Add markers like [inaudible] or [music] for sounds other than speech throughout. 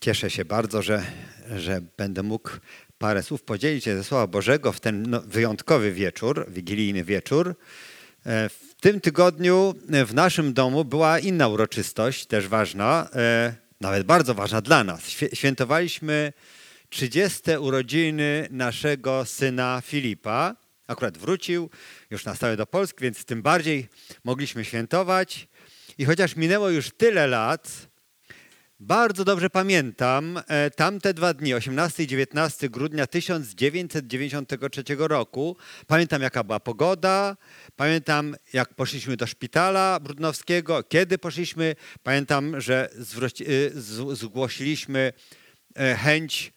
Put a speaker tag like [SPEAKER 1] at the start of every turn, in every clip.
[SPEAKER 1] Cieszę się bardzo, że, że będę mógł parę słów podzielić się ze Słowa Bożego w ten no, wyjątkowy wieczór, wigilijny wieczór. E, w tym tygodniu w naszym domu była inna uroczystość, też ważna, e, nawet bardzo ważna dla nas. Świętowaliśmy 30. urodziny naszego syna Filipa. Akurat wrócił już na stałe do Polski, więc tym bardziej mogliśmy świętować. I chociaż minęło już tyle lat, bardzo dobrze pamiętam e, tamte dwa dni, 18 i 19 grudnia 1993 roku. Pamiętam, jaka była pogoda, pamiętam, jak poszliśmy do szpitala brudnowskiego, kiedy poszliśmy. Pamiętam, że e, zgłosiliśmy e, chęć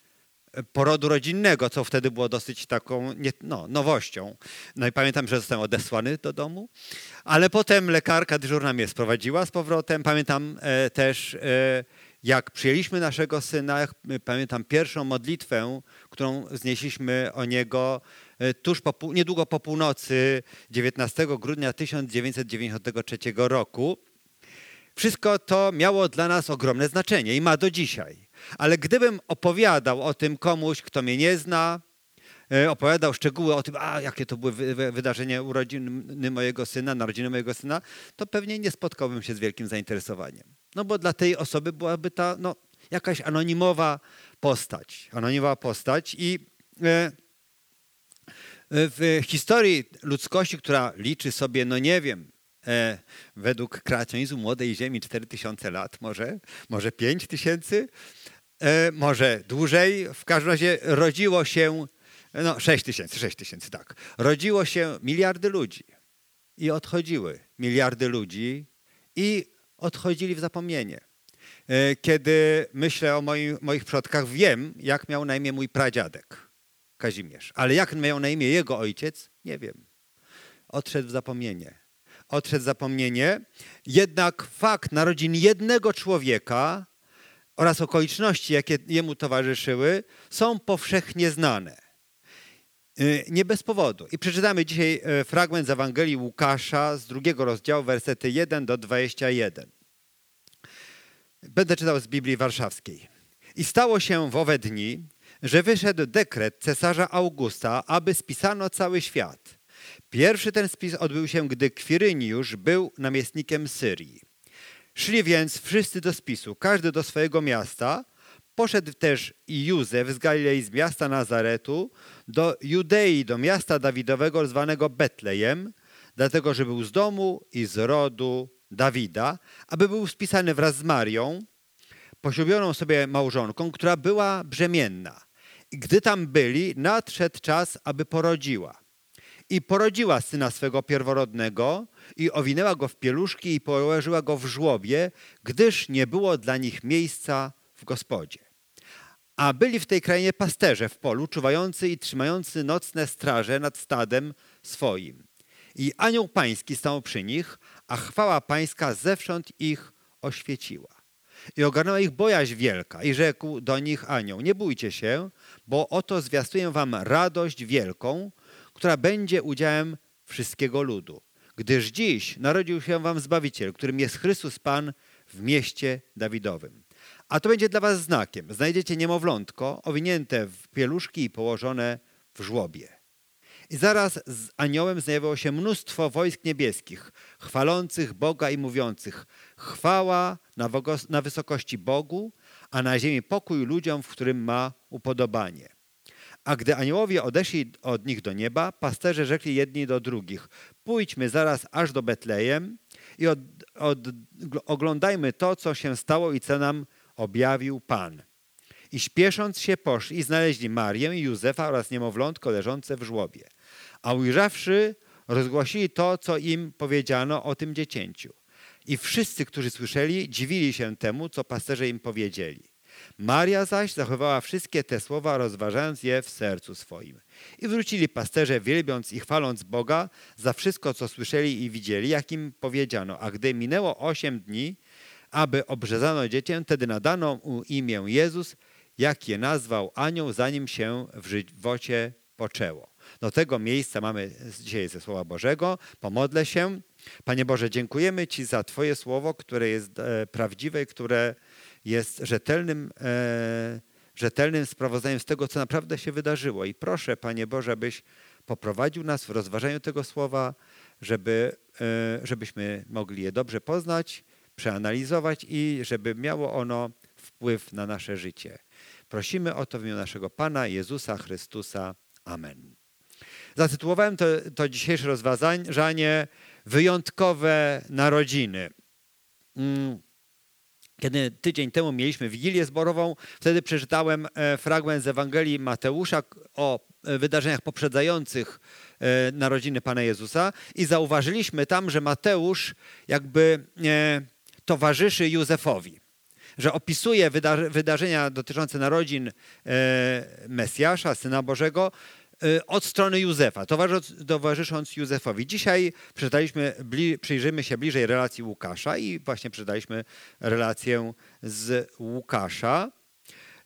[SPEAKER 1] porodu rodzinnego, co wtedy było dosyć taką no, nowością. No i pamiętam, że zostałem odesłany do domu, ale potem lekarka dyżurna mnie sprowadziła z powrotem. Pamiętam też jak przyjęliśmy naszego syna, pamiętam pierwszą modlitwę, którą znieśliśmy o niego e, tuż po, niedługo po północy 19 grudnia 1993 roku. Wszystko to miało dla nas ogromne znaczenie i ma do dzisiaj. Ale gdybym opowiadał o tym komuś, kto mnie nie zna, e, opowiadał szczegóły o tym, a jakie to były wydarzenia urodziny mojego syna, narodziny mojego syna, to pewnie nie spotkałbym się z wielkim zainteresowaniem. No bo dla tej osoby byłaby ta no, jakaś anonimowa postać. Anonimowa postać i e, w historii ludzkości, która liczy sobie, no nie wiem, e, według kreacjonizmu Młodej Ziemi 4000 lat, może, może 5000, e, może dłużej. W każdym razie rodziło się, no 6 tysięcy, 6 tysięcy, tak. Rodziło się miliardy ludzi i odchodziły miliardy ludzi i odchodzili w zapomnienie. E, kiedy myślę o moim, moich przodkach, wiem, jak miał na imię mój pradziadek Kazimierz. Ale jak miał na imię jego ojciec, nie wiem. Odszedł w zapomnienie. Odszedł w zapomnienie. Jednak fakt narodzin jednego człowieka oraz okoliczności, jakie jemu towarzyszyły, są powszechnie znane. E, nie bez powodu. I przeczytamy dzisiaj e, fragment z Ewangelii Łukasza z drugiego rozdziału, wersety 1 do 21. Będę czytał z Biblii Warszawskiej. I stało się w owe dni, że wyszedł dekret cesarza Augusta, aby spisano cały świat. Pierwszy ten spis odbył się, gdy Kwiryniusz był namiestnikiem Syrii. Szli więc wszyscy do spisu, każdy do swojego miasta. Poszedł też i Józef z Galilei, z miasta Nazaretu, do Judei, do miasta Dawidowego zwanego Betlejem, dlatego że był z domu i z rodu Dawida, aby był spisany wraz z Marią, poślubioną sobie małżonką, która była brzemienna. I gdy tam byli, nadszedł czas, aby porodziła. I porodziła syna swego pierworodnego i owinęła go w pieluszki i położyła go w żłobie, gdyż nie było dla nich miejsca w gospodzie. A byli w tej krainie pasterze w polu, czuwający i trzymający nocne straże nad stadem swoim. I anioł pański stał przy nich, a chwała pańska zewsząd ich oświeciła. I ogarnęła ich bojaźń wielka i rzekł do nich anioł, nie bójcie się, bo oto zwiastuję wam radość wielką, która będzie udziałem wszystkiego ludu. Gdyż dziś narodził się wam Zbawiciel, którym jest Chrystus Pan w mieście Dawidowym. A to będzie dla was znakiem. Znajdziecie niemowlątko owinięte w pieluszki i położone w żłobie. I zaraz z aniołem znajdowało się mnóstwo wojsk niebieskich, chwalących Boga i mówiących chwała na, na wysokości Bogu, a na ziemi pokój ludziom, w którym ma upodobanie. A gdy aniołowie odeszli od nich do nieba, pasterze rzekli jedni do drugich: Pójdźmy zaraz aż do Betlejem i od, od, oglądajmy to, co się stało i co nam objawił Pan. I śpiesząc się poszli i znaleźli Marię i Józefa oraz niemowlątko leżące w żłobie. A ujrzawszy, rozgłosili to, co im powiedziano o tym dziecięciu. I wszyscy, którzy słyszeli, dziwili się temu, co pasterze im powiedzieli. Maria zaś zachowała wszystkie te słowa, rozważając je w sercu swoim. I wrócili pasterze, wielbiąc i chwaląc Boga za wszystko, co słyszeli i widzieli, jak im powiedziano. A gdy minęło osiem dni, aby obrzezano dziecię, wtedy nadano mu imię Jezus, jak je nazwał anioł, zanim się w żywocie poczęło. Do tego miejsca mamy dzisiaj ze Słowa Bożego. Pomodlę się. Panie Boże, dziękujemy Ci za Twoje słowo, które jest e, prawdziwe, które jest rzetelnym, e, rzetelnym sprawozdaniem z tego, co naprawdę się wydarzyło. I proszę, Panie Boże, abyś poprowadził nas w rozważaniu tego słowa, żeby, e, żebyśmy mogli je dobrze poznać, przeanalizować i żeby miało ono wpływ na nasze życie. Prosimy o to w imię naszego Pana Jezusa Chrystusa. Amen. Zatytułowałem to, to dzisiejsze rozważanie Wyjątkowe narodziny. Mm. Kiedy tydzień temu mieliśmy Wigilię Zborową, wtedy przeczytałem e, fragment z Ewangelii Mateusza o e, wydarzeniach poprzedzających e, narodziny Pana Jezusa i zauważyliśmy tam, że Mateusz jakby towarzyszy Józefowi że opisuje wydarzenia dotyczące narodzin Mesjasza, Syna Bożego, Y, od strony Józefa, towarzysząc Józefowi. Dzisiaj przeczytaliśmy, przyjrzymy się bliżej relacji Łukasza i właśnie przeczytaliśmy relację z Łukasza.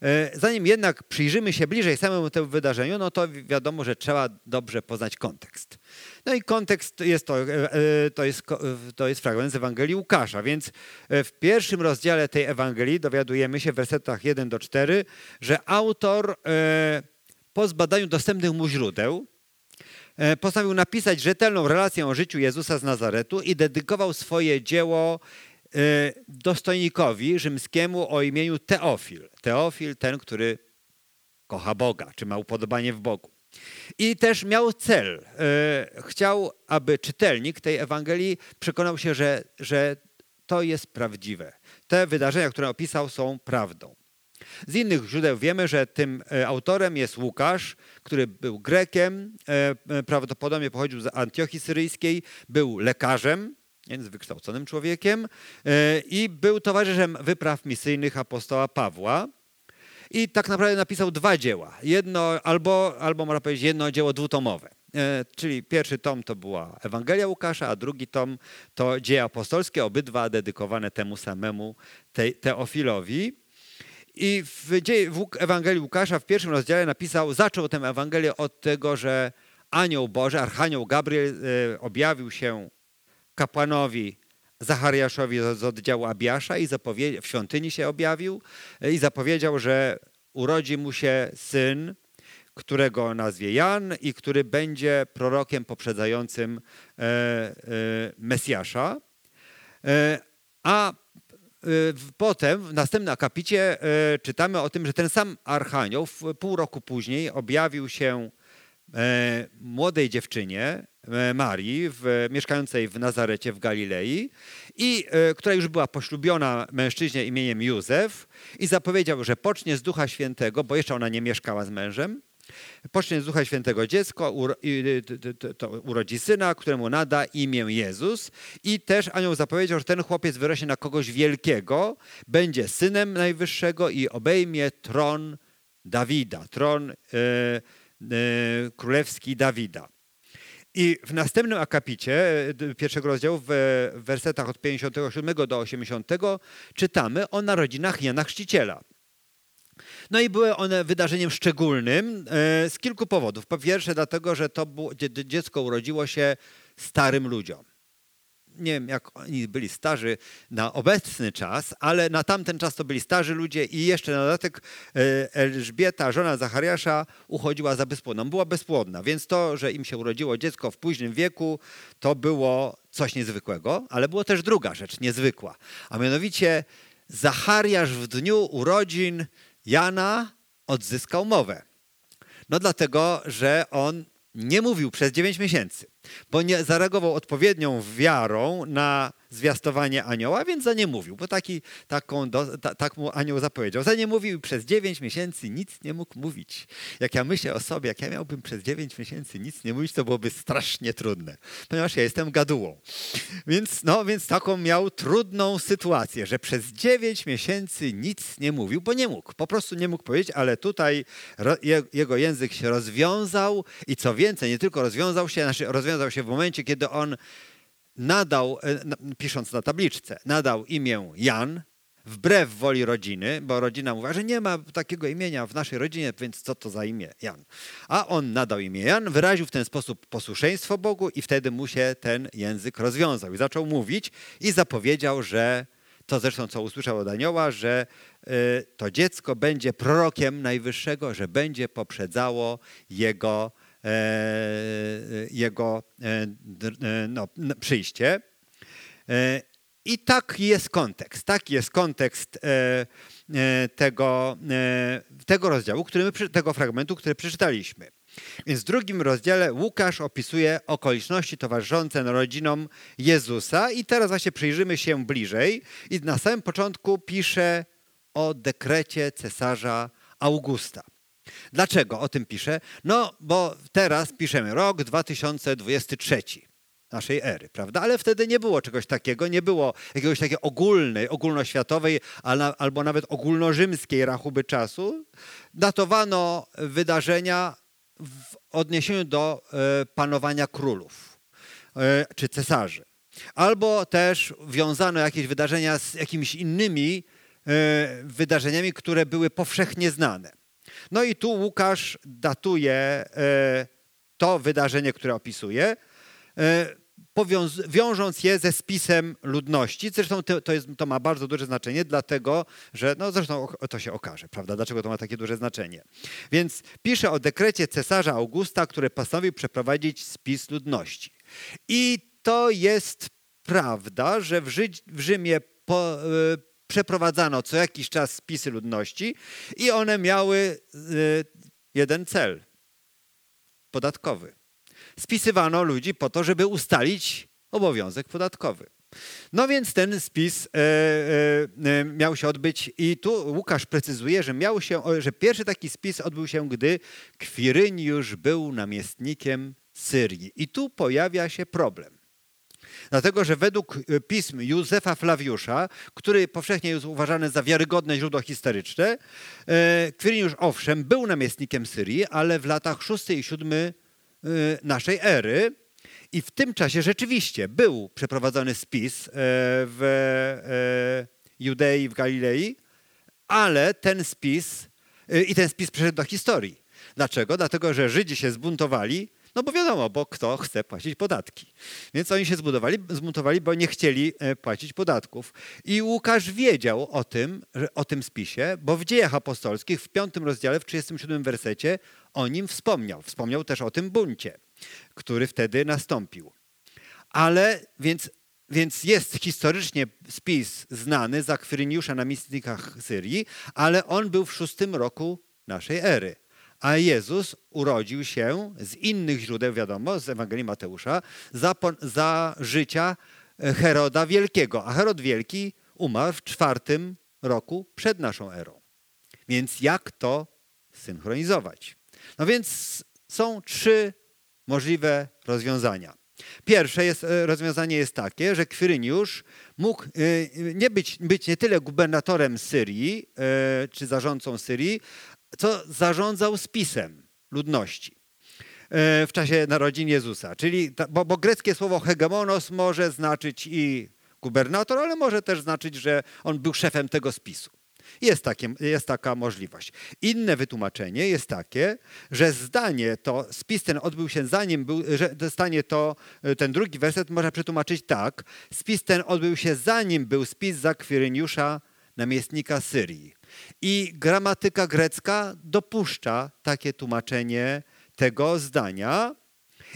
[SPEAKER 1] Y, zanim jednak przyjrzymy się bliżej samemu temu wydarzeniu, no to wiadomo, że trzeba dobrze poznać kontekst. No i kontekst jest to, y, to jest, to jest fragment z Ewangelii Łukasza, więc w pierwszym rozdziale tej Ewangelii dowiadujemy się w wersetach 1 do 4, że autor po zbadaniu dostępnych mu źródeł e, postanowił napisać rzetelną relację o życiu Jezusa z Nazaretu i dedykował swoje dzieło e, dostojnikowi rzymskiemu o imieniu Teofil. Teofil, ten, który kocha Boga, czy ma upodobanie w Bogu. I też miał cel. E, chciał, aby czytelnik tej Ewangelii przekonał się, że, że to jest prawdziwe. Te wydarzenia, które opisał, są prawdą. Z innych źródeł wiemy, że tym e, autorem jest Łukasz, który był Grekiem, e, prawdopodobnie pochodził z Antiochii Syryjskiej, był lekarzem, więc wykształconym człowiekiem i był towarzyszem wypraw misyjnych apostoła Pawła. I tak naprawdę napisał dwa dzieła. Jedno, albo, albo można powiedzieć jedno dzieło dwutomowe. Czyli pierwszy tom to była Ewangelia Łukasza, a drugi tom to dzieje apostolskie, obydwa dedykowane temu samemu Teofilowi. I w, w Ewangelii Łukasza w pierwszym rozdziale napisał, zaczął tę Ewangelię od tego, że anioł Boży, archanioł Gabriel e, objawił się kapłanowi Zachariaszowi z oddziału Abiasza i w świątyni się objawił e, i zapowiedział, że urodzi mu się syn, którego nazwie Jan i który będzie prorokiem poprzedzającym e, Mesjasza. A Y, potem, w następnym akapicie, y, czytamy o tym, że ten sam Archanioł pół roku później objawił się e, młodej dziewczynie, e, Marii, w, mieszkającej w Nazarecie w Galilei, i e, która już była poślubiona mężczyźnie imieniem Józef i zapowiedział, że pocznie z Ducha Świętego, bo jeszcze ona nie mieszkała z mężem, Pocznie z Ducha Świętego dziecko, to urodzi syna, któremu nada imię Jezus. I też anioł zapowiedział, że ten chłopiec wyrośnie na kogoś wielkiego, będzie synem Najwyższego i obejmie tron Dawida, tron e, e, królewski Dawida. I w następnym akapicie e, pierwszego rozdziału, w wersetach od 57 do 80, czytamy o narodzinach Jana Chrzciciela. No i były one wydarzeniem szczególnym e, z kilku powodów. Po pierwsze dlatego, że to dziecko urodziło się starym ludziom. Nie wiem, jak oni byli starzy na obecny czas, ale na tamten czas to byli starzy ludzie i jeszcze na dodatek e, Elżbieta, żona Zachariasza, uchodziła za bezpłodną. Była bezpłodna, więc to, że im się urodziło dziecko w późnym wieku, to było coś niezwykłego, ale było też druga rzecz niezwykła, a mianowicie Zachariasz w dniu urodzin Jana odzyskał mowę. No dlatego, że on nie mówił przez 9 miesięcy, bo nie zareagował odpowiednią wiarą na zwiastowanie anioła, więc za nie mówił, bo taki, taką do, ta, tak mu anioł zapowiedział. Za nie mówił i przez 9 miesięcy nic nie mógł mówić. Jak ja myślę o sobie, jak ja miałbym przez 9 miesięcy nic nie mówić, to byłoby strasznie trudne, ponieważ ja jestem gadułą. Więc, no, więc taką miał trudną sytuację, że przez 9 miesięcy nic nie mówił, bo nie mógł, po prostu nie mógł powiedzieć, ale tutaj jego język się rozwiązał i co więcej, nie tylko rozwiązał się, znaczy rozwiązał się w momencie, kiedy on nadał, e, pisząc na tabliczce, nadał imię Jan, wbrew woli rodziny, bo rodzina mówiła, że nie ma takiego imienia w naszej rodzinie, więc co to za imię Jan? A on nadał imię Jan, wyraził w ten sposób posłuszeństwo Bogu i wtedy mu się ten język rozwiązał i zaczął mówić i zapowiedział, że to zresztą co usłyszał od anioła, że y, to dziecko będzie prorokiem Najwyższego, że będzie poprzedzało jego, e, jego e, no, przyjście. E, I taki jest kontekst. Taki jest kontekst tego, tego rozdziału, który my, tego fragmentu, który przeczytaliśmy. Więc w drugim rozdziale Łukasz opisuje okoliczności towarzyszące narodzinom Jezusa i teraz właśnie przyjrzymy się bliżej. I na samym początku pisze o dekrecie cesarza Augusta. Dlaczego o tym pisze? No, bo teraz piszemy rok 2023 naszej ery, prawda? Ale wtedy nie było czegoś takiego, nie było jakiegoś takiej ogólnej, ogólnoświatowej albo nawet ogólnorzymskiej rachuby czasu. Datowano wydarzenia w odniesieniu do e, panowania królów e, czy cesarzy. Albo też wiązano jakieś wydarzenia z jakimiś innymi e, wydarzeniami, które były powszechnie znane. No i tu Łukasz datuje to wydarzenie, które opisuje, wiążąc je ze spisem ludności. Zresztą to, jest, to, ma bardzo duże znaczenie, dlatego że, no zresztą to się okaże, prawda, dlaczego to ma takie duże znaczenie. Więc pisze o dekrecie cesarza Augusta, który postanowił przeprowadzić spis ludności. I to jest prawda, że w, Rzy w Rzymie y, przeprowadzano co jakiś czas spisy ludności i one miały y, jeden cel podatkowy spisywano ludzi po to, żeby ustalić obowiązek podatkowy. No więc ten spis e, e, e, miał się odbyć i tu Łukasz precyzuje, że, miał się, że pierwszy taki spis odbył się, gdy Kwiryniusz był namiestnikiem Syrii. I tu pojawia się problem. Dlatego, że według e, pism Józefa Flawiusza, który powszechnie jest uważany za wiarygodne źródło historyczne, e, Kwiriniusz owszem był namiestnikiem Syrii, ale w latach 6 i 7 Y, naszej ery. I w tym czasie rzeczywiście był przeprowadzony spis e, w e, Judei, w Galilei, ale ten spis i ten spis przeszedł do historii. Dlaczego? Dlatego, że Żydzi się zbuntowali, no bo wiadomo, bo kto chce płacić podatki. Więc oni się zbudowali, zbuntowali, bo nie chcieli e, płacić podatków. I Łukasz wiedział o tym, o tym spisie, bo w dziejach apostolskich w piątym rozdziale, w 37 wersecie o nim wspomniał. Wspomniał też o tym buncie, który wtedy nastąpił. Ale więc, więc jest historycznie spis znany za Kwyryniusza na mistynikach Syrii, ale on był w szóstym roku naszej ery. A Jezus urodził się z innych źródeł, wiadomo, z Ewangelii Mateusza, za, za życia Heroda Wielkiego. A Herod Wielki umarł w czwartym roku przed naszą erą. Więc jak to synchronizować? No więc są trzy możliwe rozwiązania. Pierwsze jest, e, rozwiązanie jest takie, że Kwiryniusz mógł e, nie być, być nie tyle gubernatorem Syrii e, czy zarządcą Syrii, co zarządzał spisem ludności w czasie narodzin Jezusa. Czyli, bo, bo greckie słowo hegemonos może znaczyć i gubernator, ale może też znaczyć, że on był szefem tego spisu. Jest, takie, jest taka możliwość. Inne wytłumaczenie jest takie, że zdanie to, spis ten odbył się zanim był, że zdanie to, ten drugi werset można przetłumaczyć tak. Spis ten odbył się zanim był spis za Kwiryniusza, namiestnika Syrii. I gramatyka grecka dopuszcza takie tłumaczenie tego zdania,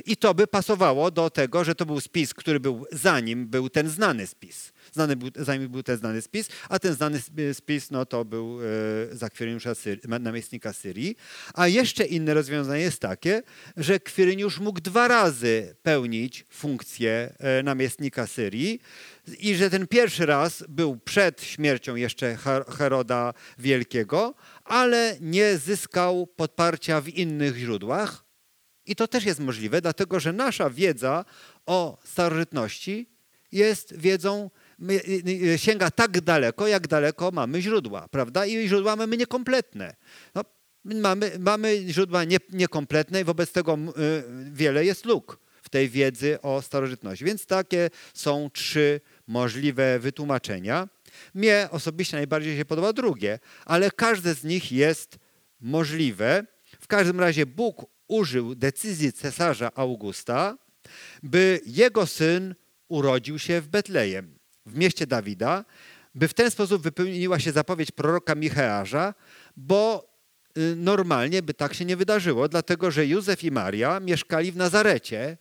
[SPEAKER 1] i to by pasowało do tego, że to był spis, który był zanim był ten znany spis. Znany był, zanim był ten znany spis, a ten znany spis no, to był e, za Kwiryniusza Syrii, namiestnika Syrii. A jeszcze inne rozwiązanie jest takie, że Kwiryniusz mógł dwa razy pełnić funkcję e, namiestnika Syrii i że ten pierwszy raz był przed śmiercią jeszcze Heroda Wielkiego, ale nie zyskał podparcia w innych źródłach, i to też jest możliwe, dlatego że nasza wiedza o starożytności jest wiedzą, sięga tak daleko, jak daleko mamy źródła, prawda? I źródła mamy niekompletne. No, mamy, mamy źródła nie, niekompletne i wobec tego wiele jest luk w tej wiedzy o starożytności. Więc takie są trzy możliwe wytłumaczenia. Mnie osobiście najbardziej się podoba drugie, ale każde z nich jest możliwe. W każdym razie Bóg użył decyzji cesarza Augusta, by jego syn urodził się w Betlejem, w mieście Dawida, by w ten sposób wypełniła się zapowiedź proroka Micheasza, bo y, normalnie by tak się nie wydarzyło, dlatego że Józef i Maria mieszkali w Nazarecie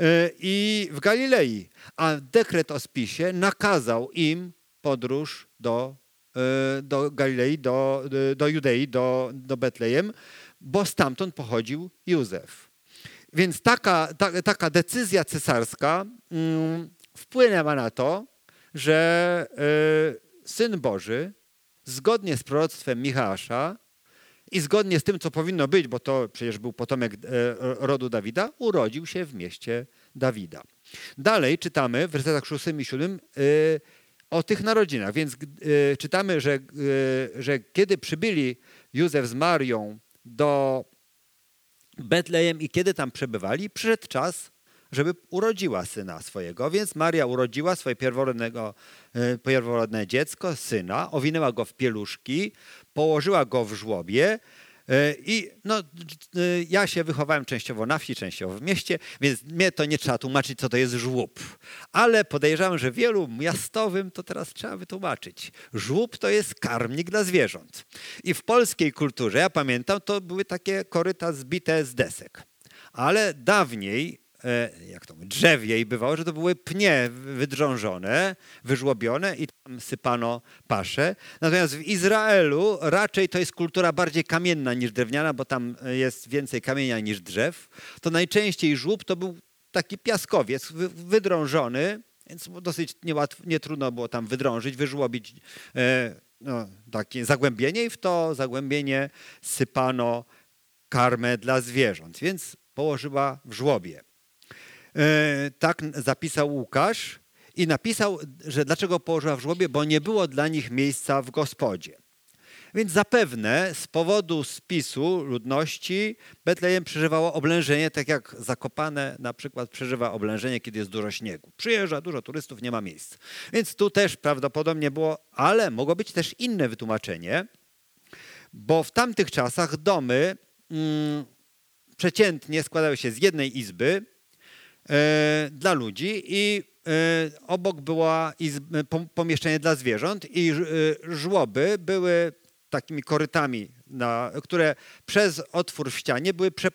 [SPEAKER 1] y, i w Galilei, a dekret o spisie nakazał im podróż do, y, do Galilei, do, do Judei, do, do Betlejem, bo stamtąd pochodził Józef. Więc taka, ta, taka decyzja cesarska mm, wpłynęła na to, że y, Syn Boży, zgodnie z proroctwem Michała i zgodnie z tym, co powinno być, bo to przecież był potomek y, rodu Dawida, urodził się w mieście Dawida. Dalej czytamy w wersetach 6 i 7 y, o tych narodzinach. Więc czytamy, że, że kiedy przybyli Józef z Marią do Betlejem i kiedy tam przebywali, przyszedł czas, żeby urodziła syna swojego. Więc Maria urodziła swoje pierworodnego, e, pierworodne dziecko, syna, owinęła go w pieluszki, położyła go w żłobie. E, I no, e, ja się wychowałem częściowo na wsi, częściowo w mieście, więc mnie to nie trzeba tłumaczyć, co to jest żłób. Ale podejrzewam, że wielu miastowym to teraz trzeba wytłumaczyć. Żłób to jest karmnik dla zwierząt. I w polskiej kulturze, ja pamiętam, to były takie koryta zbite z desek. Ale dawniej jak to mówię, drzewie i bywało, że to były pnie wydrążone, wyżłobione i tam sypano pasze. Natomiast w Izraelu raczej to jest kultura bardziej kamienna niż drewniana, bo tam jest więcej kamienia niż drzew. To najczęściej żłób to był taki piaskowiec wydrążony, więc dosyć niełatwo, nie trudno było tam wydrążyć, wyżłobić e, no, takie zagłębienie i w to zagłębienie sypano karmę dla zwierząt, więc położyła w żłobie. E, tak zapisał Łukasz i napisał, że dlaczego położyła w żłobie, bo nie było dla nich miejsca w gospodzie. Więc zapewne z powodu spisu ludności Betlejem przeżywało oblężenie, tak jak Zakopane na przykład przeżywa oblężenie, kiedy jest dużo śniegu. Przyjeżdża dużo turystów, nie ma miejsc. Więc tu też prawdopodobnie było, ale mogło być też inne wytłumaczenie, bo w tamtych czasach domy mm, przeciętnie składały się z jednej izby, dla ludzi i e, obok było pomieszczenie dla zwierząt i e, żłoby były takimi korytami, na, które przez otwór w ścianie były prze,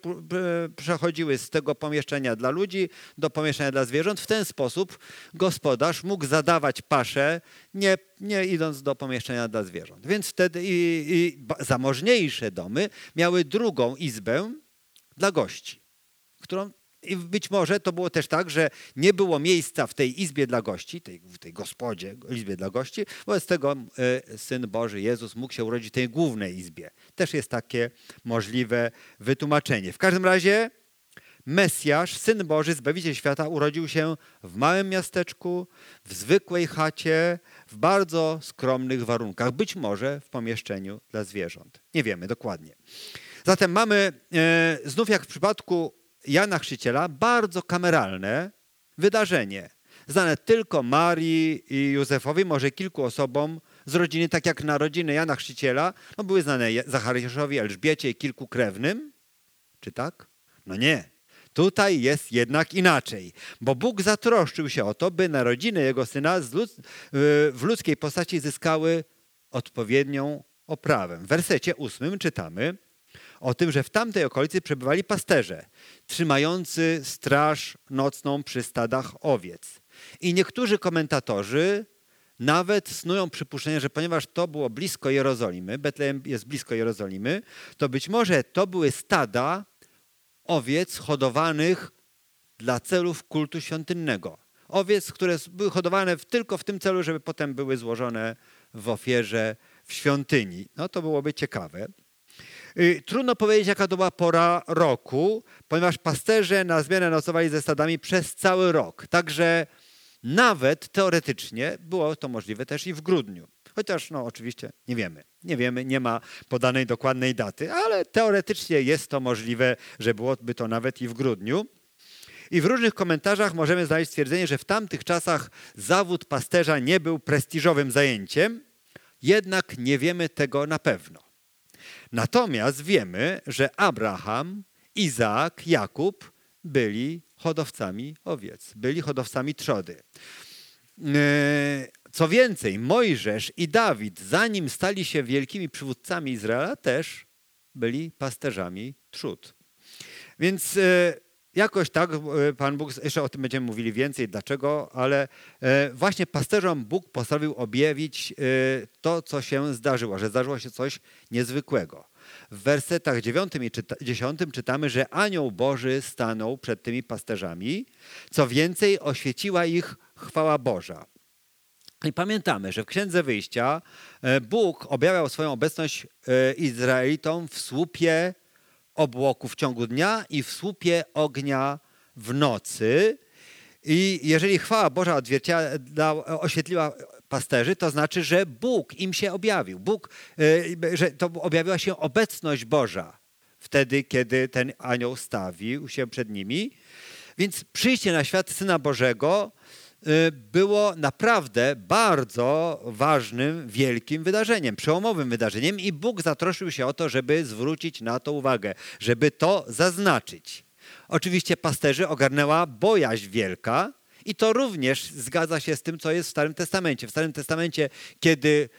[SPEAKER 1] przechodziły z tego pomieszczenia dla ludzi do pomieszczenia dla zwierząt. W ten sposób gospodarz mógł zadawać paszę, nie, nie idąc do pomieszczenia dla zwierząt. Więc wtedy i, i zamożniejsze domy miały drugą izbę dla gości, którą i być może to było też tak, że nie było miejsca w tej izbie dla gości, tej, w tej gospodzie, izbie dla gości, wobec tego e, Syn Boży, Jezus mógł się urodzić w tej głównej izbie. Też jest takie możliwe wytłumaczenie. W każdym razie Mesjasz, Syn Boży, Zbawiciel świata urodził się w małym miasteczku, w zwykłej chacie, w bardzo skromnych warunkach, być może w pomieszczeniu dla zwierząt. Nie wiemy dokładnie. Zatem mamy e, znów jak w przypadku Jana Chrzciciela bardzo kameralne wydarzenie, znane tylko Marii i Józefowi, może kilku osobom z rodziny, tak jak narodziny Jana Chrzciciela, no były znane Zachariaszowi, Elżbiecie i kilku krewnym. Czy tak? No nie. Tutaj jest jednak inaczej, bo Bóg zatroszczył się o to, by narodziny Jego Syna w ludzkiej postaci zyskały odpowiednią oprawę. W wersecie ósmym czytamy, o tym, że w tamtej okolicy przebywali pasterze, trzymający straż nocną przy stadach owiec. I niektórzy komentatorzy nawet snują przypuszczenie, że ponieważ to było blisko Jerozolimy, Betlejem jest blisko Jerozolimy, to być może to były stada owiec hodowanych dla celów kultu świątynnego. Owiec, które były hodowane tylko w tym celu, żeby potem były złożone w ofierze w świątyni. No to byłoby ciekawe. Y, trudno powiedzieć, jaka to była pora roku, ponieważ pasterze na zmianę nocowali ze stadami przez cały rok. Także nawet teoretycznie było to możliwe też i w grudniu. Chociaż no oczywiście nie wiemy. Nie wiemy, nie ma podanej dokładnej daty, ale teoretycznie jest to możliwe, że byłoby to nawet i w grudniu. I w różnych komentarzach możemy znaleźć stwierdzenie, że w tamtych czasach zawód pasterza nie był prestiżowym zajęciem, jednak nie wiemy tego na pewno. Natomiast wiemy, że Abraham, Izaak, Jakub byli hodowcami owiec, byli hodowcami trzody. E, Co więcej, Mojżesz i Dawid, zanim stali się wielkimi przywódcami Izraela, też byli pasterzami trzód. Więc e, jakoś tak e, Pan Bóg, jeszcze o tym będziemy mówili więcej, dlaczego, ale e, właśnie pasterzom Bóg postanowił objawić to, co się zdarzyło, że zdarzyło się coś niezwykłego. W wersetach 9 i 10 czytamy, że anioł Boży stanął przed tymi pasterzami. Co więcej, oświeciła ich chwała Boża. I pamiętamy, że w Księdze Wyjścia e, Bóg objawiał swoją obecność e, Izraelitom w słupie obłoku w ciągu dnia i w słupie ognia w nocy. I jeżeli chwała Boża oświetliła pasterzy, to znaczy, że Bóg im się objawił. Bóg, e, że to objawiła się obecność Boża wtedy, kiedy ten anioł stawił się przed nimi. Więc przyjście na świat Syna Bożego Y, było naprawdę bardzo ważnym, wielkim wydarzeniem, przełomowym wydarzeniem i Bóg zatroszczył się o to, żeby zwrócić na to uwagę, żeby to zaznaczyć. Oczywiście pasterzy ogarnęła bojaźń wielka i to również zgadza się z tym, co jest w Starym Testamencie. W Starym Testamencie, kiedy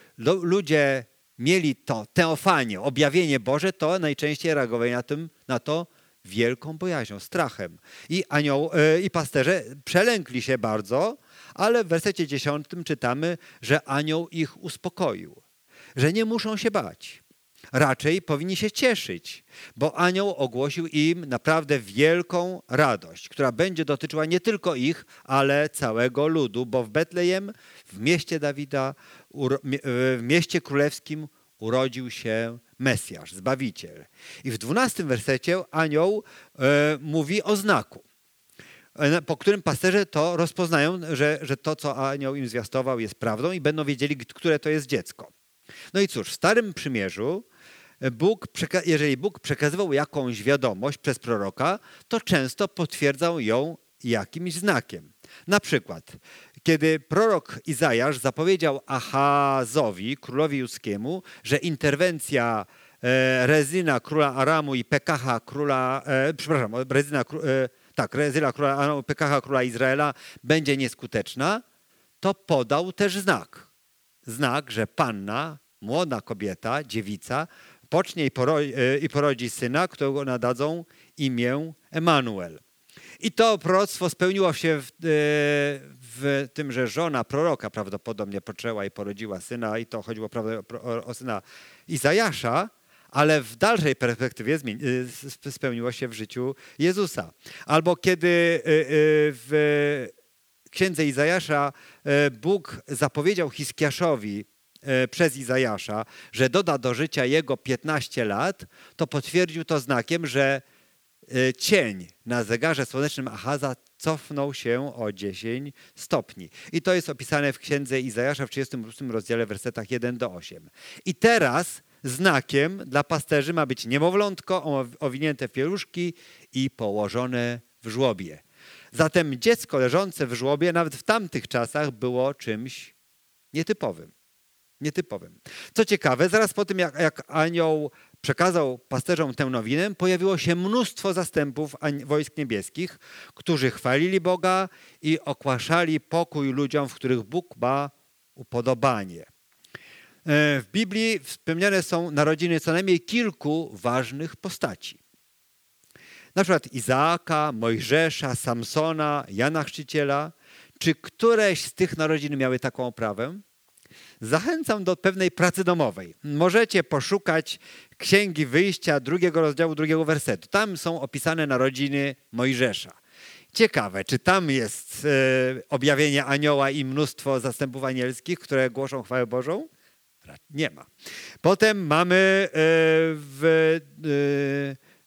[SPEAKER 1] ludzie mieli to teofanię, objawienie Boże, to najczęściej reagowali na, tym, na to wielką bojaźnią, strachem. I anioł, yy, i pasterze przelękli się bardzo, ale w wersecie dziesiątym czytamy, że anioł ich uspokoił, że nie muszą się bać. Raczej powinni się cieszyć, bo anioł ogłosił im naprawdę wielką radość, która będzie dotyczyła nie tylko ich, ale całego ludu, bo w Betlejem, w mieście Dawida, w mieście królewskim urodził się Mesjasz, Zbawiciel. I w dwunastym wersecie anioł e, mówi o znaku, e, po którym pasterze to rozpoznają, że, że to, co anioł im zwiastował, jest prawdą i będą wiedzieli, które to jest dziecko. No i cóż, w Starym Przymierzu e, Bóg, jeżeli Bóg przekazywał jakąś wiadomość przez proroka, to często potwierdzał ją jakimś znakiem. Na przykład, kiedy prorok Izajasz zapowiedział Ahazowi, królowi judzkiemu, że interwencja e, Rezyna, króla Aramu i Pekaha, króla, e, przepraszam, Rezyna, e, tak, Rezyna, króla Aramu, Pekaha, króla Izraela będzie nieskuteczna, to podał też znak. Znak, że panna, młoda kobieta, dziewica, pocznie i, porodzi, e, i porodzi syna, którego nadadzą imię Emanuel. I to proroctwo spełniło się w, e, w, tym, że żona proroka prawdopodobnie poczęła i porodziła syna i to chodziło o, o syna Izajasza, ale w dalszej perspektywie e, spełniło się w życiu Jezusa. Albo kiedy e, w księdze Izajasza Bóg zapowiedział Hiskiaszowi przez Izajasza, że doda do życia jego 15 lat, to potwierdził to znakiem, że cień na zegarze słonecznym Ahaza cofnął się o 10 stopni. I to jest opisane w księdze Izajasza w 38 rozdziale, wersetach 1 do 8. I teraz znakiem dla pasterzy ma być niemowlątko owinięte w pieluszki i położone w żłobie. Zatem dziecko leżące w żłobie nawet w tamtych czasach było czymś nietypowym. Nietypowym. Co ciekawe, zaraz po tym, jak, jak anioł przekazał pasterzom tę nowinę, pojawiło się mnóstwo zastępów wojsk niebieskich, którzy chwalili Boga i okłaszali pokój ludziom, w których Bóg ma upodobanie. E, w Biblii wspomniane są narodziny co najmniej kilku ważnych postaci. Na przykład Izaaka, Mojżesza, Samsona, Jana Chrzciciela. Czy któreś z tych narodzin miały taką oprawę? Zachęcam do pewnej pracy domowej. Możecie poszukać Księgi Wyjścia, drugiego rozdziału, drugiego wersetu. Tam są opisane narodziny Mojżesza. Ciekawe, czy tam jest e, objawienie anioła i mnóstwo zastępów anielskich, które głoszą chwałę Bożą? Nie ma. Potem mamy e, w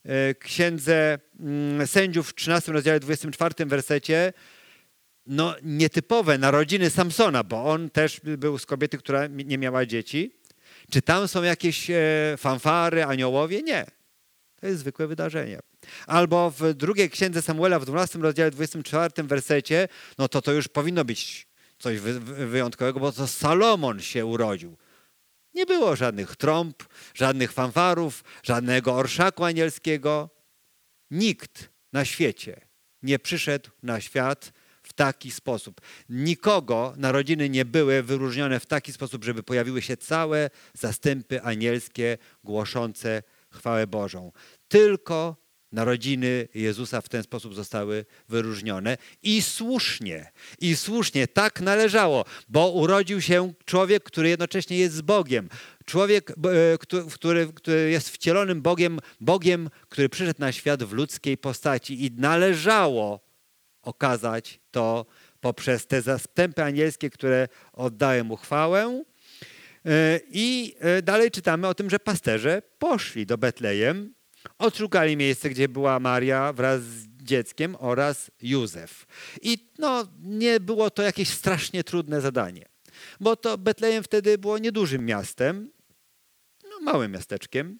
[SPEAKER 1] e, księdze mm, sędziów w 13 rozdziale 24 wersecie no, nietypowe narodziny Samsona, bo on też był z kobiety, która nie miała dzieci. Czy tam są jakieś e, fanfary, aniołowie? Nie. To jest zwykłe wydarzenie. Albo w drugiej księdze Samuela w 12 rozdziale 24 wersecie, no to to już powinno być coś wyjątkowego, bo to Salomon się urodził. Nie było żadnych trąb, żadnych fanfarów, żadnego orszaku anielskiego. Nikt na świecie nie przyszedł na świat taki sposób. Nikogo narodziny nie były wyróżnione w taki sposób, żeby pojawiły się całe zastępy anielskie głoszące chwałę Bożą. Tylko Narodziny Jezusa w ten sposób zostały wyróżnione i słusznie, i słusznie tak należało, bo urodził się człowiek, który jednocześnie jest z Bogiem. Człowiek, e, który, który jest wcielonym Bogiem, Bogiem, który przyszedł na świat w ludzkiej postaci i należało okazać to poprzez te zastępy anielskie, które oddają mu chwałę. E, I e, dalej czytamy o tym, że pasterze poszli do Betlejem Odszukali miejsce, gdzie była Maria wraz z dzieckiem oraz Józef. I no, nie było to jakieś strasznie trudne zadanie, bo to Betlejem wtedy było niedużym miastem, no, małym miasteczkiem,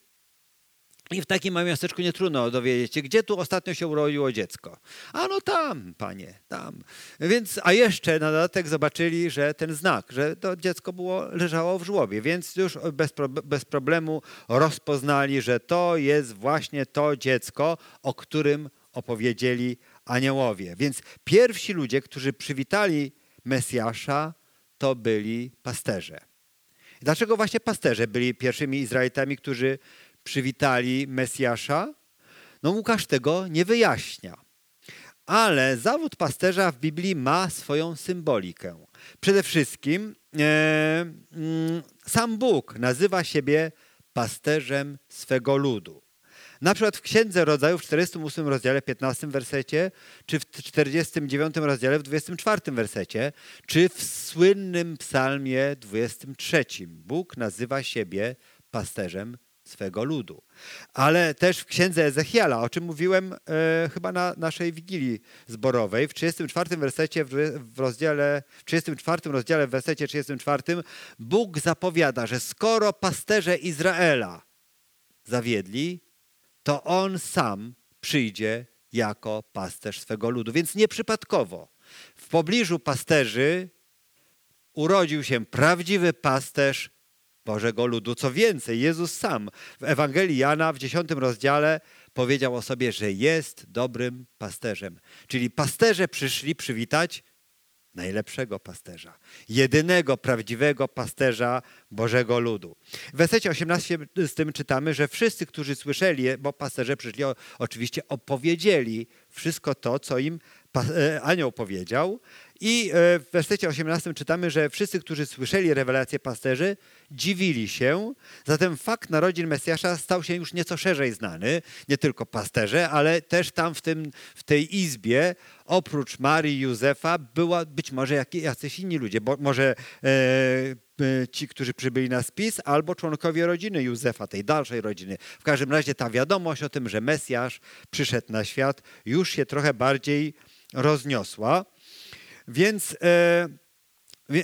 [SPEAKER 1] i w takim małym miasteczku nie trudno dowiedzieć się, gdzie tu ostatnio się urodziło dziecko. A no tam, panie, tam. Więc, a jeszcze na dodatek zobaczyli, że ten znak, że to dziecko było, leżało w żłobie, więc już bez, bez problemu rozpoznali, że to jest właśnie to dziecko, o którym opowiedzieli aniołowie. Więc pierwsi ludzie, którzy przywitali Mesjasza, to byli pasterze. Dlaczego właśnie pasterze byli pierwszymi Izraelitami, którzy przywitali Mesjasza? No Łukasz tego nie wyjaśnia. Ale zawód pasterza w Biblii ma swoją symbolikę. Przede wszystkim e, mm, sam Bóg nazywa siebie pasterzem swego ludu. Na przykład w Księdze Rodzaju w 48 rozdziale 15 wersecie, czy w 49 rozdziale w 24 wersecie, czy w słynnym psalmie 23. Bóg nazywa siebie pasterzem swego ludu. Ale też w księdze Ezechiela, o czym mówiłem e, chyba na naszej wigilii zborowej, w 34 wersecie, w, rozdziale, w 34 rozdziale, w wersecie 34, Bóg zapowiada, że skoro pasterze Izraela zawiedli, to On sam przyjdzie jako pasterz swego ludu. Więc nieprzypadkowo w pobliżu pasterzy urodził się prawdziwy pasterz Bożego ludu. Co więcej, Jezus sam w Ewangelii Jana w 10 rozdziale powiedział o sobie, że jest dobrym pasterzem. Czyli pasterze przyszli przywitać najlepszego pasterza, jedynego prawdziwego pasterza Bożego ludu. W wersecie 18 z tym czytamy, że wszyscy, którzy słyszeli, bo pasterze przyszli, oczywiście opowiedzieli wszystko to, co im anioł powiedział. I e, w wersecie 18 czytamy, że wszyscy, którzy słyszeli rewelację pasterzy, dziwili się. Zatem fakt narodzin Mesjasza stał się już nieco szerzej znany, nie tylko pasterze, ale też tam w, tym, w tej izbie, oprócz Marii Józefa, była być może jacyś inni ludzie, bo może e, e, ci, którzy przybyli na spis, albo członkowie rodziny Józefa, tej dalszej rodziny. W każdym razie ta wiadomość o tym, że Mesjasz przyszedł na świat, już się trochę bardziej rozniosła. Więc e, e,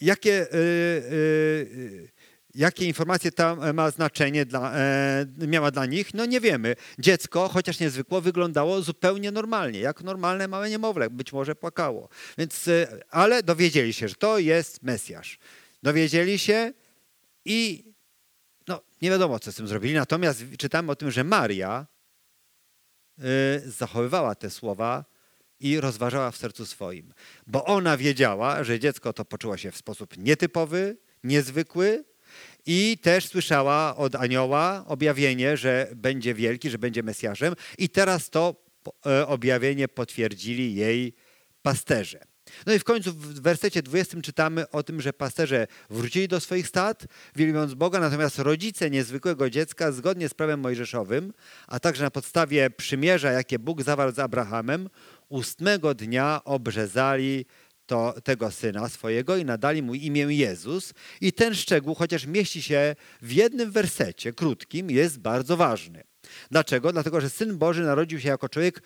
[SPEAKER 1] jakie, e, e jakie informacje ta ma znaczenie dla, e, miała dla nich? No nie wiemy. Dziecko, chociaż niezwykło, wyglądało zupełnie normalnie, jak normalne małe niemowlę, być może płakało. Więc, e, ale dowiedzieli się, że to jest Mesjasz. Dowiedzieli się i no, nie wiadomo, co z tym zrobili. Natomiast czytamy o tym, że Maria zachowywała te słowa i rozważała w sercu swoim, bo ona wiedziała, że dziecko to poczuło się w sposób nietypowy, niezwykły i też słyszała od anioła objawienie, że będzie wielki, że będzie Mesjaszem i teraz to e, objawienie potwierdzili jej pasterze. No i w końcu w wersecie 20 czytamy o tym, że pasterze wrócili do swoich stad, wielbiąc Boga, natomiast rodzice niezwykłego dziecka zgodnie z prawem mojżeszowym, a także na podstawie przymierza, jakie Bóg zawarł z Abrahamem, ósmego dnia obrzezali to, tego syna swojego i nadali mu imię Jezus. I ten szczegół, chociaż mieści się w jednym wersecie krótkim, jest bardzo ważny. Dlaczego? Dlatego, że Syn Boży narodził się jako człowiek,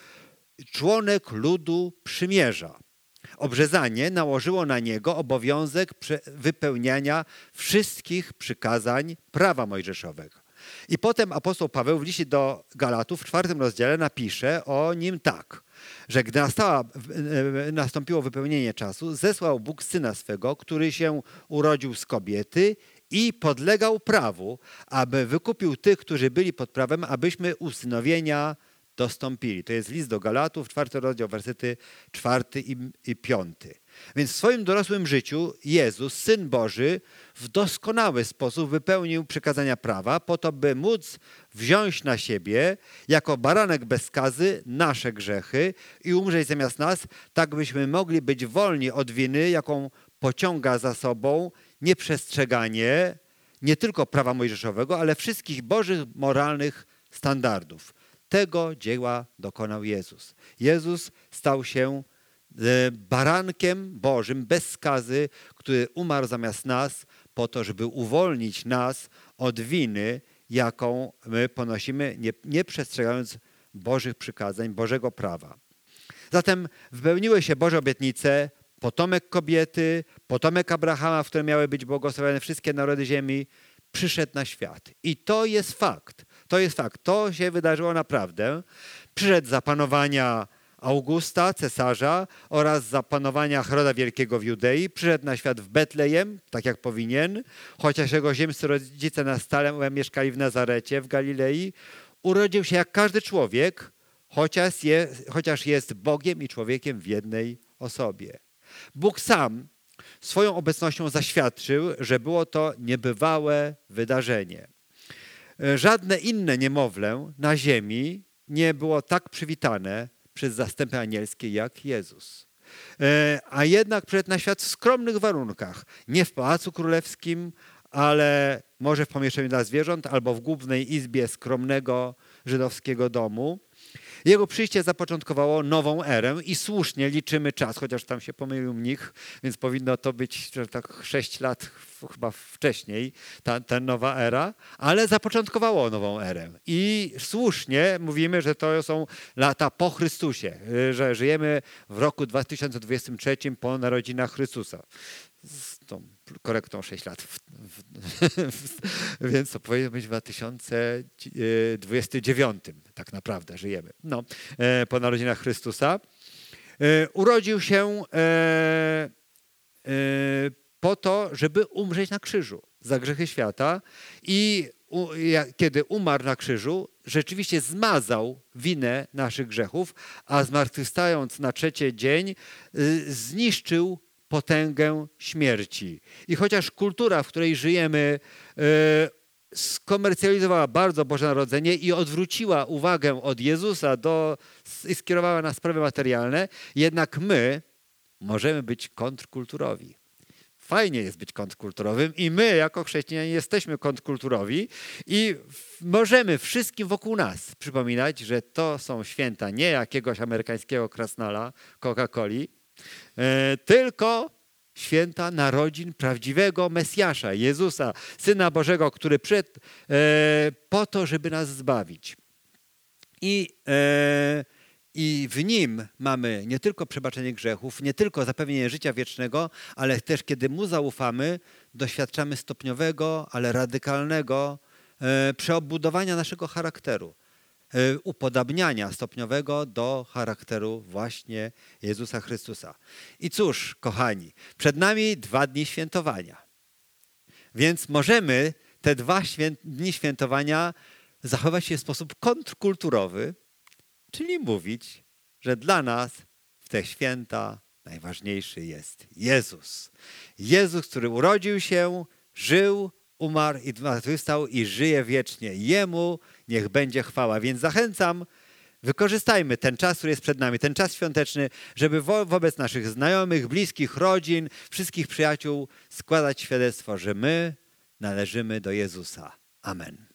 [SPEAKER 1] członek ludu przymierza. Obrzezanie nałożyło na niego obowiązek wypełniania wszystkich przykazań prawa mojżeszowego. I potem apostoł Paweł w liście do Galatów w czwartym rozdziale napisze o nim tak, że gdy nastała, nastąpiło wypełnienie czasu, zesłał Bóg Syna swego, który się urodził z kobiety i podlegał prawu, aby wykupił tych, którzy byli pod prawem, abyśmy usynowienia dostąpili. To jest list do Galatów, czwarty rozdział, wersety czwarty i, piąty. Więc w swoim dorosłym życiu Jezus, Syn Boży, w doskonały sposób wypełnił przykazania prawa, po to, by móc wziąć na siebie, jako baranek bez skazy, nasze grzechy i umrzeć zamiast nas, tak byśmy mogli być wolni od winy, jaką pociąga za sobą nieprzestrzeganie nie tylko prawa mojżeszowego, ale wszystkich bożych moralnych standardów. Tego dzieła dokonał Jezus. Jezus stał się e, barankiem Bożym bez skazy, który umarł zamiast nas po to, żeby uwolnić nas od winy, jaką my ponosimy, nie, nie przestrzegając Bożych przykazań, Bożego prawa. Zatem wypełniły się Boże obietnice, potomek kobiety, potomek Abrahama, w którym miały być błogosławione wszystkie narody ziemi, przyszedł na świat. I to jest fakt. To jest fakt. To się wydarzyło naprawdę. Przyszedł za panowania Augusta, cesarza oraz za panowania Heroda Wielkiego w Judei. Przyszedł na świat w Betlejem, tak jak powinien, chociaż jego ziemscy rodzice na stale mieszkali w Nazarecie, w Galilei. Urodził się jak każdy człowiek, chociaż jest, chociaż jest Bogiem i człowiekiem w jednej osobie. Bóg sam swoją obecnością zaświadczył, że było to niebywałe wydarzenie. Żadne inne niemowlę na ziemi nie było tak przywitane przez zastępy anielskie jak Jezus. E, a jednak przyszedł na świat w skromnych warunkach. Nie w pałacu królewskim, ale może w pomieszczeniu dla zwierząt albo w głównej izbie skromnego żydowskiego domu. Jego przyjście zapoczątkowało nową erę i słusznie liczymy czas, chociaż tam się pomylił mnich, więc powinno to być że tak sześć lat chyba wcześniej, ta, ta nowa era, ale zapoczątkowało nową erę. I słusznie mówimy, że to są lata po Chrystusie, że żyjemy w roku 2023 po narodzinach Chrystusa z tą korektą 6 lat. [laughs] Więc to powinno być w 2029 tak naprawdę żyjemy. No, e, po narodzinach Chrystusa. E, urodził się e, po to, żeby umrzeć na krzyżu za grzechy świata i kiedy umarł na krzyżu, rzeczywiście zmazał winę naszych grzechów, a zmartwychwstając na trzeci dzień zniszczył potęgę śmierci. I chociaż kultura, w której żyjemy, e, skomercjalizowała bardzo Boże Narodzenie i odwróciła uwagę od Jezusa do, i skierowała na sprawy materialne, jednak my możemy być kontrkulturowi. Fajnie jest być kontrkulturowym i my jako chrześcijanie jesteśmy kontrkulturowi i możemy wszystkim wokół nas przypominać, że to są święta nie jakiegoś amerykańskiego krasnala Coca-Coli, tylko święta narodzin prawdziwego Mesjasza, Jezusa, Syna Bożego, który przyszedł e, po to, żeby nas zbawić. I, e, I w Nim mamy nie tylko przebaczenie grzechów, nie tylko zapewnienie życia wiecznego, ale też kiedy Mu zaufamy, doświadczamy stopniowego, ale radykalnego przeobudowania naszego charakteru. E, upodabniania stopniowego do charakteru właśnie Jezusa Chrystusa. I cóż, kochani, przed nami dwa dni świętowania. Więc możemy te dwa dni świętowania zachować się w sposób kontrkulturowy, czyli mówić, że dla nas w te święta najważniejszy jest Jezus. Jezus, który urodził się, żył, umarł i zmartwychwstał i żyje wiecznie. Jemu niech będzie chwała. Więc zachęcam, wykorzystajmy ten czas, który jest przed nami, ten czas świąteczny, żeby wo wobec naszych znajomych, bliskich, rodzin, wszystkich przyjaciół składać świadectwo, że my należymy do Jezusa. Amen.